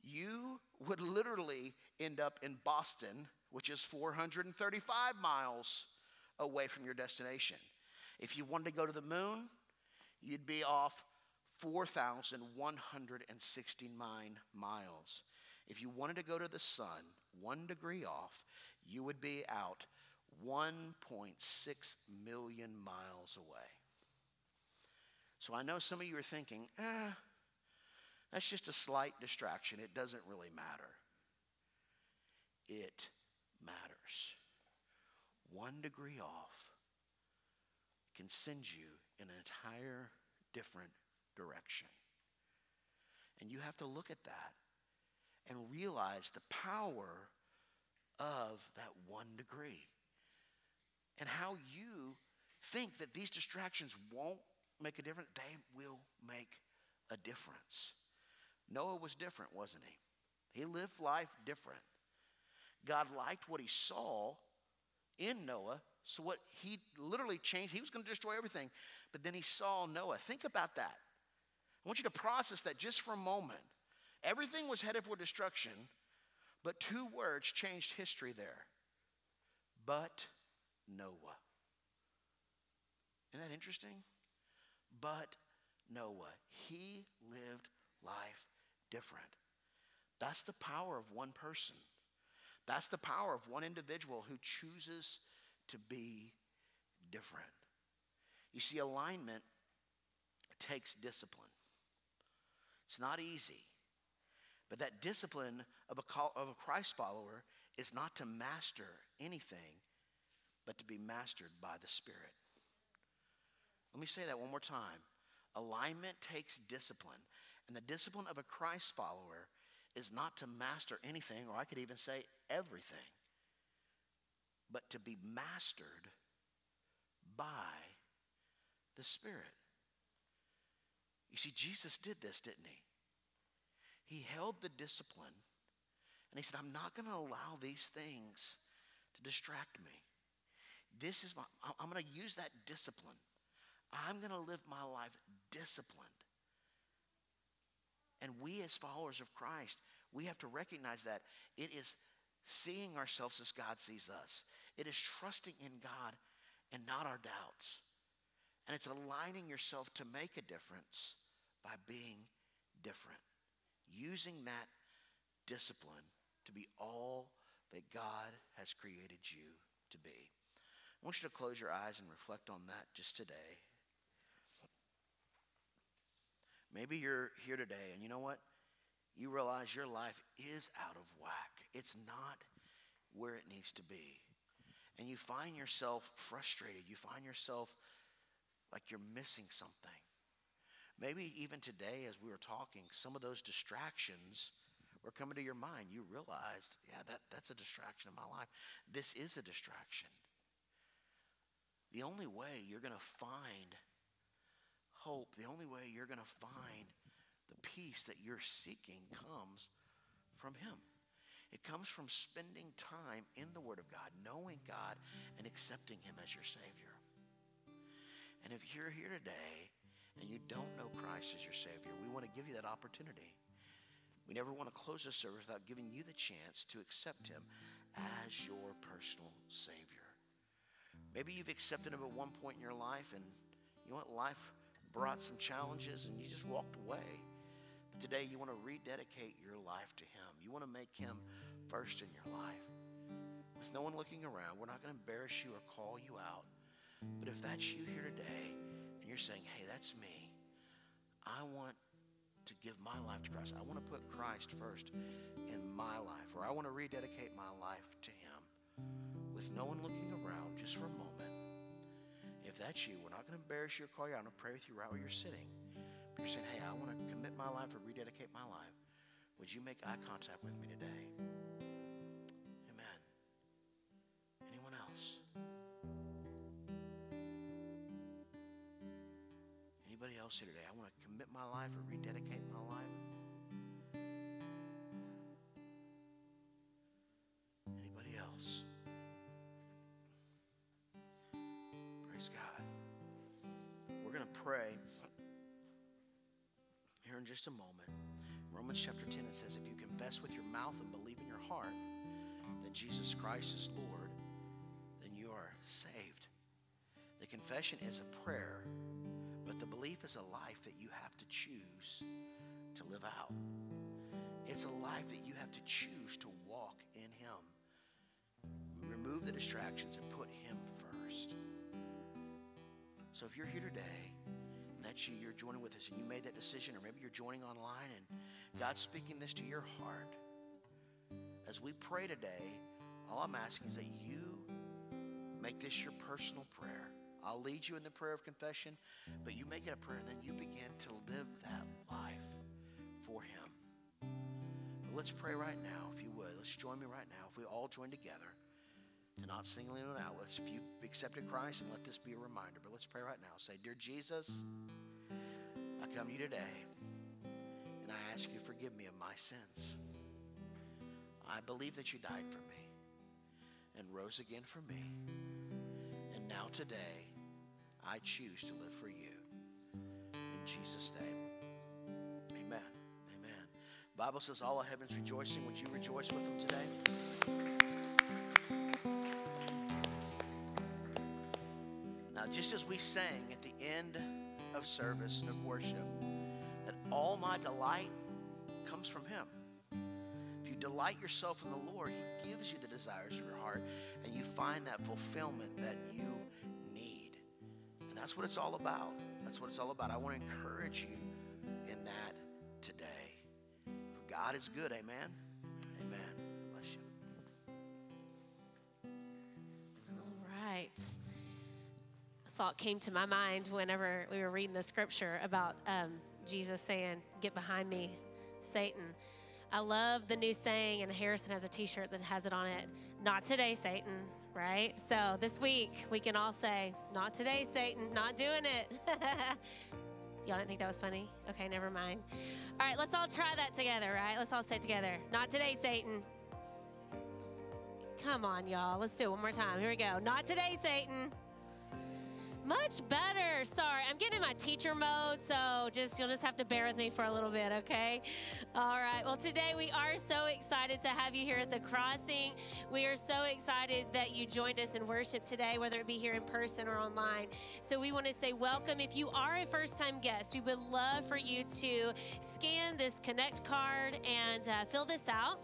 you would literally end up in Boston, which is 435 miles away from your destination. If you wanted to go to the moon, you'd be off 4,169 miles. If you wanted to go to the sun, one degree off, you would be out 1.6 million miles away. So I know some of you are thinking, eh, that's just a slight distraction. It doesn't really matter. It matters. One degree off can send you in an entire different direction. And you have to look at that and realize the power of that one degree and how you think that these distractions won't make a difference. They will make a difference. Noah was different, wasn't he? He lived life different. God liked what he saw in Noah. So, what he literally changed, he was going to destroy everything. But then he saw Noah. Think about that. I want you to process that just for a moment. Everything was headed for destruction, but two words changed history there. But Noah. Isn't that interesting? But Noah, he lived life different. That's the power of one person. That's the power of one individual who chooses to be different. You see, alignment takes discipline. It's not easy. But that discipline of a, call, of a Christ follower is not to master anything, but to be mastered by the Spirit. Let me say that one more time. Alignment takes discipline. And the discipline of a Christ follower is not to master anything, or I could even say everything, but to be mastered by the Spirit. You see, Jesus did this, didn't he? He held the discipline and he said, I'm not going to allow these things to distract me. This is my, I'm going to use that discipline. I'm going to live my life disciplined. And we, as followers of Christ, we have to recognize that it is seeing ourselves as God sees us, it is trusting in God and not our doubts. And it's aligning yourself to make a difference by being different, using that discipline to be all that God has created you to be. I want you to close your eyes and reflect on that just today. Maybe you're here today and you know what? You realize your life is out of whack. It's not where it needs to be. And you find yourself frustrated. You find yourself like you're missing something. Maybe even today, as we were talking, some of those distractions were coming to your mind. You realized, yeah, that, that's a distraction in my life. This is a distraction. The only way you're going to find hope, the only way you're going to find the peace that you're seeking comes from Him. It comes from spending time in the Word of God, knowing God, and accepting Him as your Savior. And if you're here today and you don't know Christ as your Savior, we want to give you that opportunity. We never want to close the service without giving you the chance to accept Him as your personal Savior. Maybe you've accepted Him at one point in your life, and you know what? Life brought some challenges, and you just walked away. But today, you want to rededicate your life to Him. You want to make Him first in your life. With no one looking around, we're not going to embarrass you or call you out. But if that's you here today, and you're saying, hey, that's me, I want to give my life to Christ. I want to put Christ first in my life, or I want to rededicate my life no one looking around just for a moment. If that's you, we're not going to embarrass you or call you out. I'm going to pray with you right where you're sitting. But you're saying, hey, I want to commit my life or rededicate my life. Would you make eye contact with me today? Amen. Anyone else? Anybody else here today? I want to commit my life or rededicate my life. Pray here in just a moment. Romans chapter 10, it says, If you confess with your mouth and believe in your heart that Jesus Christ is Lord, then you are saved. The confession is a prayer, but the belief is a life that you have to choose to live out. It's a life that you have to choose to walk in Him. Remove the distractions and put Him first. So if you're here today, and that's you, you're joining with us, and you made that decision, or maybe you're joining online, and God's speaking this to your heart. As we pray today, all I'm asking is that you make this your personal prayer. I'll lead you in the prayer of confession, but you make it a prayer, and then you begin to live that life for Him. But let's pray right now, if you would. Let's join me right now. If we all join together to not single anyone out. If you've accepted Christ, and let this be a reminder. But let's pray right now. Say, Dear Jesus, I come to you today, and I ask you to forgive me of my sins. I believe that you died for me and rose again for me. And now today, I choose to live for you. In Jesus' name, amen. Amen. Bible says all of heaven's rejoicing. Would you rejoice with them today? Just as we sang at the end of service and of worship, that all my delight comes from Him. If you delight yourself in the Lord, He gives you the desires of your heart, and you find that fulfillment that you need. And that's what it's all about. That's what it's all about. I want to encourage you in that today. For God is good, amen. Amen. Thought came to my mind whenever we were reading the scripture about um, Jesus saying, Get behind me, Satan. I love the new saying, and Harrison has a t shirt that has it on it Not today, Satan, right? So this week, we can all say, Not today, Satan, not doing it. Y'all didn't think that was funny? Okay, never mind. All right, let's all try that together, right? Let's all say it together. Not today, Satan. Come on, y'all. Let's do it one more time. Here we go. Not today, Satan. Much better. Sorry, I'm getting in my teacher mode, so just you'll just have to bear with me for a little bit, okay? All right. Well, today we are so excited to have you here at the crossing. We are so excited that you joined us in worship today, whether it be here in person or online. So we want to say welcome. If you are a first-time guest, we would love for you to scan this Connect card and uh, fill this out.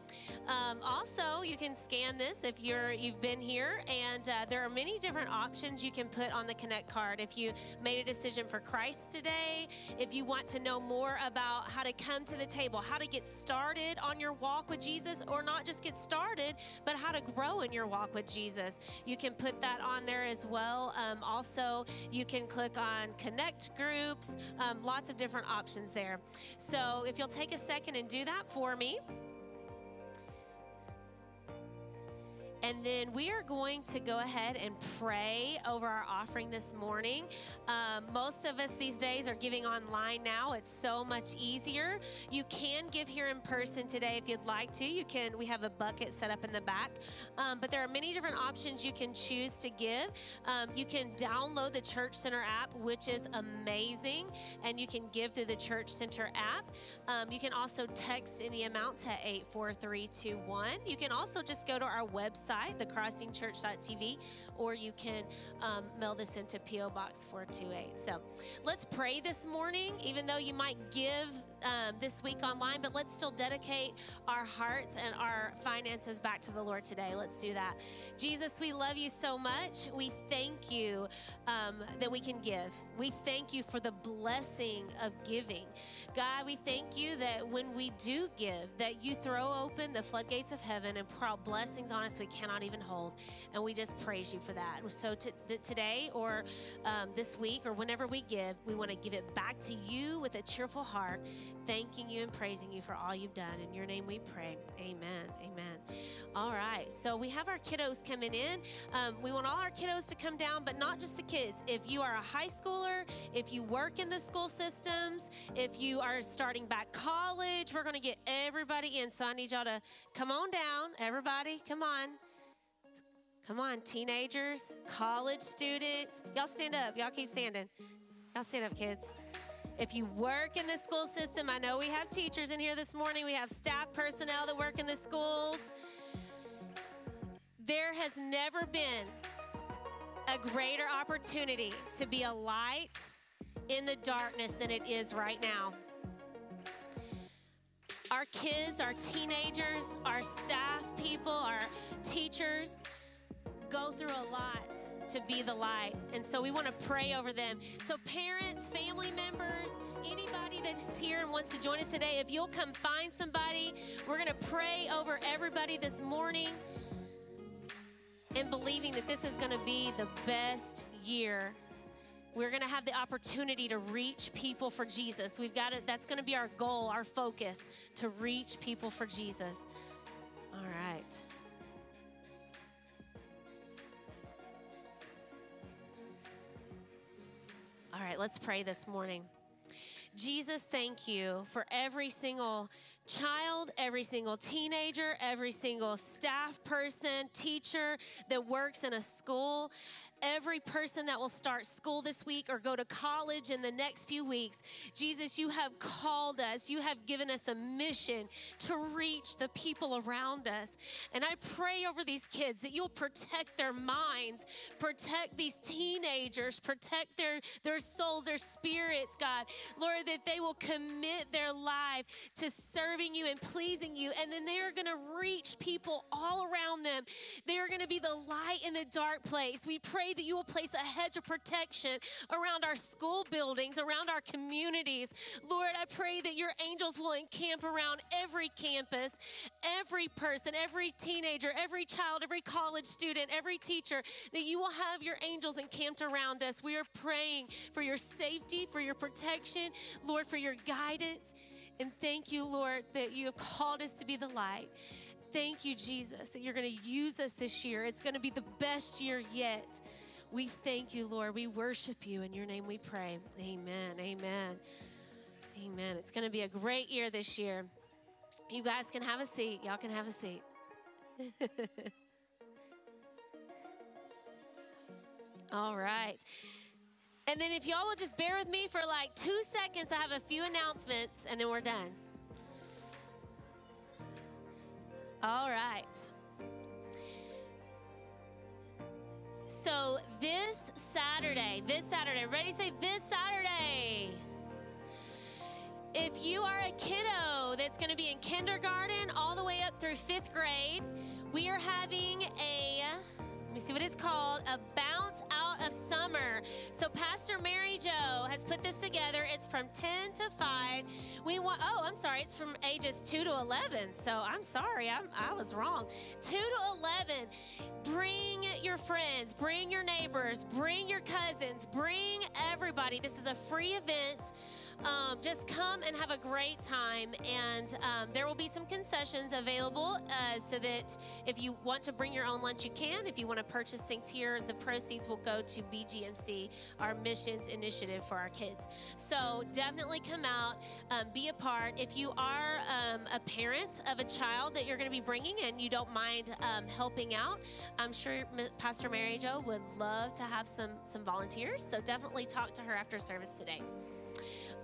Um, also, you can scan this if you're you've been here, and uh, there are many different options you can put on the Connect card. If you made a decision for Christ today, if you want to know more about how to come to the table, how to get started on your walk with Jesus, or not just get started, but how to grow in your walk with Jesus, you can put that on there as well. Um, also, you can click on connect groups, um, lots of different options there. So if you'll take a second and do that for me. And then we are going to go ahead and pray over our offering this morning. Um, most of us these days are giving online now. It's so much easier. You can give here in person today if you'd like to. You can. We have a bucket set up in the back, um, but there are many different options you can choose to give. Um, you can download the Church Center app, which is amazing, and you can give through the Church Center app. Um, you can also text any amount to eight four three two one. You can also just go to our website website, thecrossingchurch.tv, or you can um, mail this into P.O. Box 428. So let's pray this morning, even though you might give um, this week online, but let's still dedicate our hearts and our finances back to the Lord today. Let's do that. Jesus, we love you so much. We thank you um, that we can give. We thank you for the blessing of giving. God, we thank you that when we do give, that you throw open the floodgates of heaven and pour out blessings on us we cannot even hold. And we just praise you for that. So to, today or um, this week or whenever we give, we want to give it back to you with a cheerful heart thanking you and praising you for all you've done. In your name we pray. Amen. Amen. All right. So we have our kiddos coming in. Um, we want all our kiddos to come down, but not just the kids. If you are a high schooler, if you work in the school systems, if you are starting back college, we're going to get everybody in. So I need y'all to come on down. Everybody, come on. Come on, teenagers, college students. Y'all stand up. Y'all keep standing. Y'all stand up, kids. If you work in the school system, I know we have teachers in here this morning, we have staff personnel that work in the schools. There has never been a greater opportunity to be a light in the darkness than it is right now. Our kids, our teenagers, our staff people, our teachers go through a lot to be the light. And so we want to pray over them. So, parents, family members, anybody that's here and wants to join us today, if you'll come find somebody, we're going to pray over everybody this morning and believing that this is going to be the best year we're going to have the opportunity to reach people for Jesus. We've got it. That's going to be our goal, our focus to reach people for Jesus. All right. All right, let's pray this morning. Jesus, thank you for every single child, every single teenager, every single staff person, teacher that works in a school every person that will start school this week or go to college in the next few weeks. Jesus, you have called us, you have given us a mission to reach the people around us. And I pray over these kids that you'll protect their minds, protect these teenagers, protect their, their souls, their spirits, God. Lord, that they will commit their life to serving you and pleasing you. And then they are going to reach people all around them. They are going to be the light in the dark place. We pray pray that you will place a hedge of protection around our school buildings, around our communities. Lord, I pray that your angels will encamp around every campus, every person, every teenager, every child, every college student, every teacher, that you will have your angels encamped around us. We are praying for your safety, for your protection, Lord, for your guidance. And thank you, Lord, that you have called us to be the light. Thank you, Jesus, that you're going to use us this year. It's going to be the best year yet. We thank you, Lord. We worship you. In your name we pray. Amen. Amen. Amen. It's going to be a great year this year. You guys can have a seat. Y'all can have a seat. All right. And then if y'all will just bear with me for like two seconds, I have a few announcements and then we're done. All right. So this Saturday, this Saturday, ready? Say this Saturday. If you are a kiddo that's going to be in kindergarten all the way up through fifth grade, we are having a, let me see what it's called, a bounce Out of Summer. So Pastor Mary Jo has put this together. It's from 10 to 5. We want, oh, I'm sorry, it's from ages 2 to 11. So I'm sorry, I'm, I was wrong. 2 to 11. Bring your friends, bring your neighbors, bring your cousins, bring everybody. This is a free event. Um, just come and have a great time. And um, there will be some concessions available uh, so that if you want to bring your own lunch, you can. If you want to purchase things here, the proceeds will go to BGMC, our missions initiative for our kids. So definitely come out, um, be a part. If you are um, a parent of a child that you're going to be bringing and you don't mind um, helping out, I'm sure Pastor Mary Jo would love to have some some volunteers. So definitely talk to her after service today.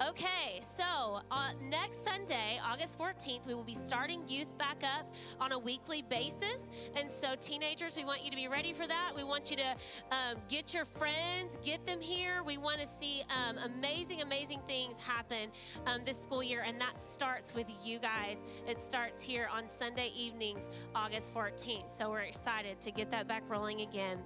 Okay, so uh, next Sunday, August 14th, we will be starting youth back up on a weekly basis. And so, teenagers, we want you to be ready for that. We want you to um, get your friends, get them here. We want to see um, amazing, amazing things happen um, this school year. And that starts with you guys. It starts here on Sunday evenings, August 14th. So, we're excited to get that back rolling again.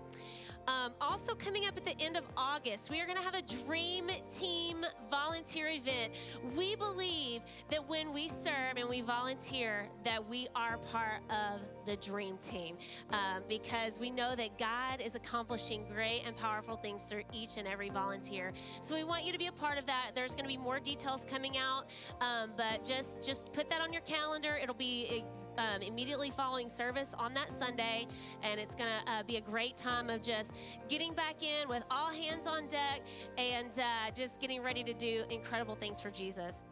Um, also, coming up at the end of August, we are going to have a Dream Team volunteer event. We believe that when we serve and we volunteer, that we are part of the Dream Team um, because we know that God is accomplishing great and powerful things through each and every volunteer. So we want you to be a part of that. There's going to be more details coming out, um, but just just put that on your calendar. It'll be um, immediately following service on that Sunday, and it's going to uh, be a great time of just getting back in with all hands on deck and uh, just getting ready to do incredible things for Jesus.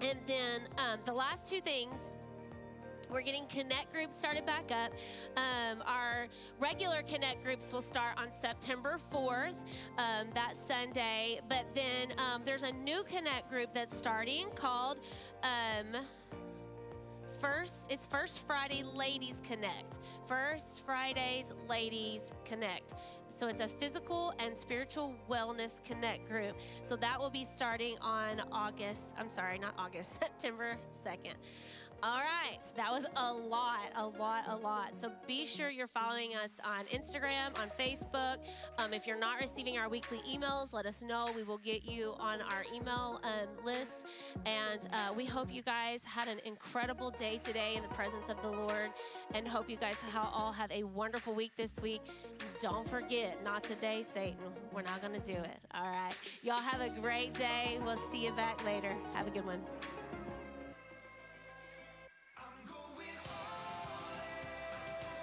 And then um, the last two things we're getting connect groups started back up. Um, our regular connect groups will start on September 4th, um, that Sunday. But then um, there's a new connect group that's starting called. Um, First, it's First Friday Ladies Connect. First Fridays Ladies Connect. So it's a physical and spiritual wellness connect group. So that will be starting on August, I'm sorry, not August, September 2nd. All right, that was a lot, a lot, a lot. So be sure you're following us on Instagram, on Facebook. Um, if you're not receiving our weekly emails, let us know. We will get you on our email um, list. And uh, we hope you guys had an incredible day today in the presence of the Lord, and hope you guys all have a wonderful week this week. Don't forget, not today, Satan. We're not going to do it. All right, y'all have a great day. We'll see you back later. Have a good one.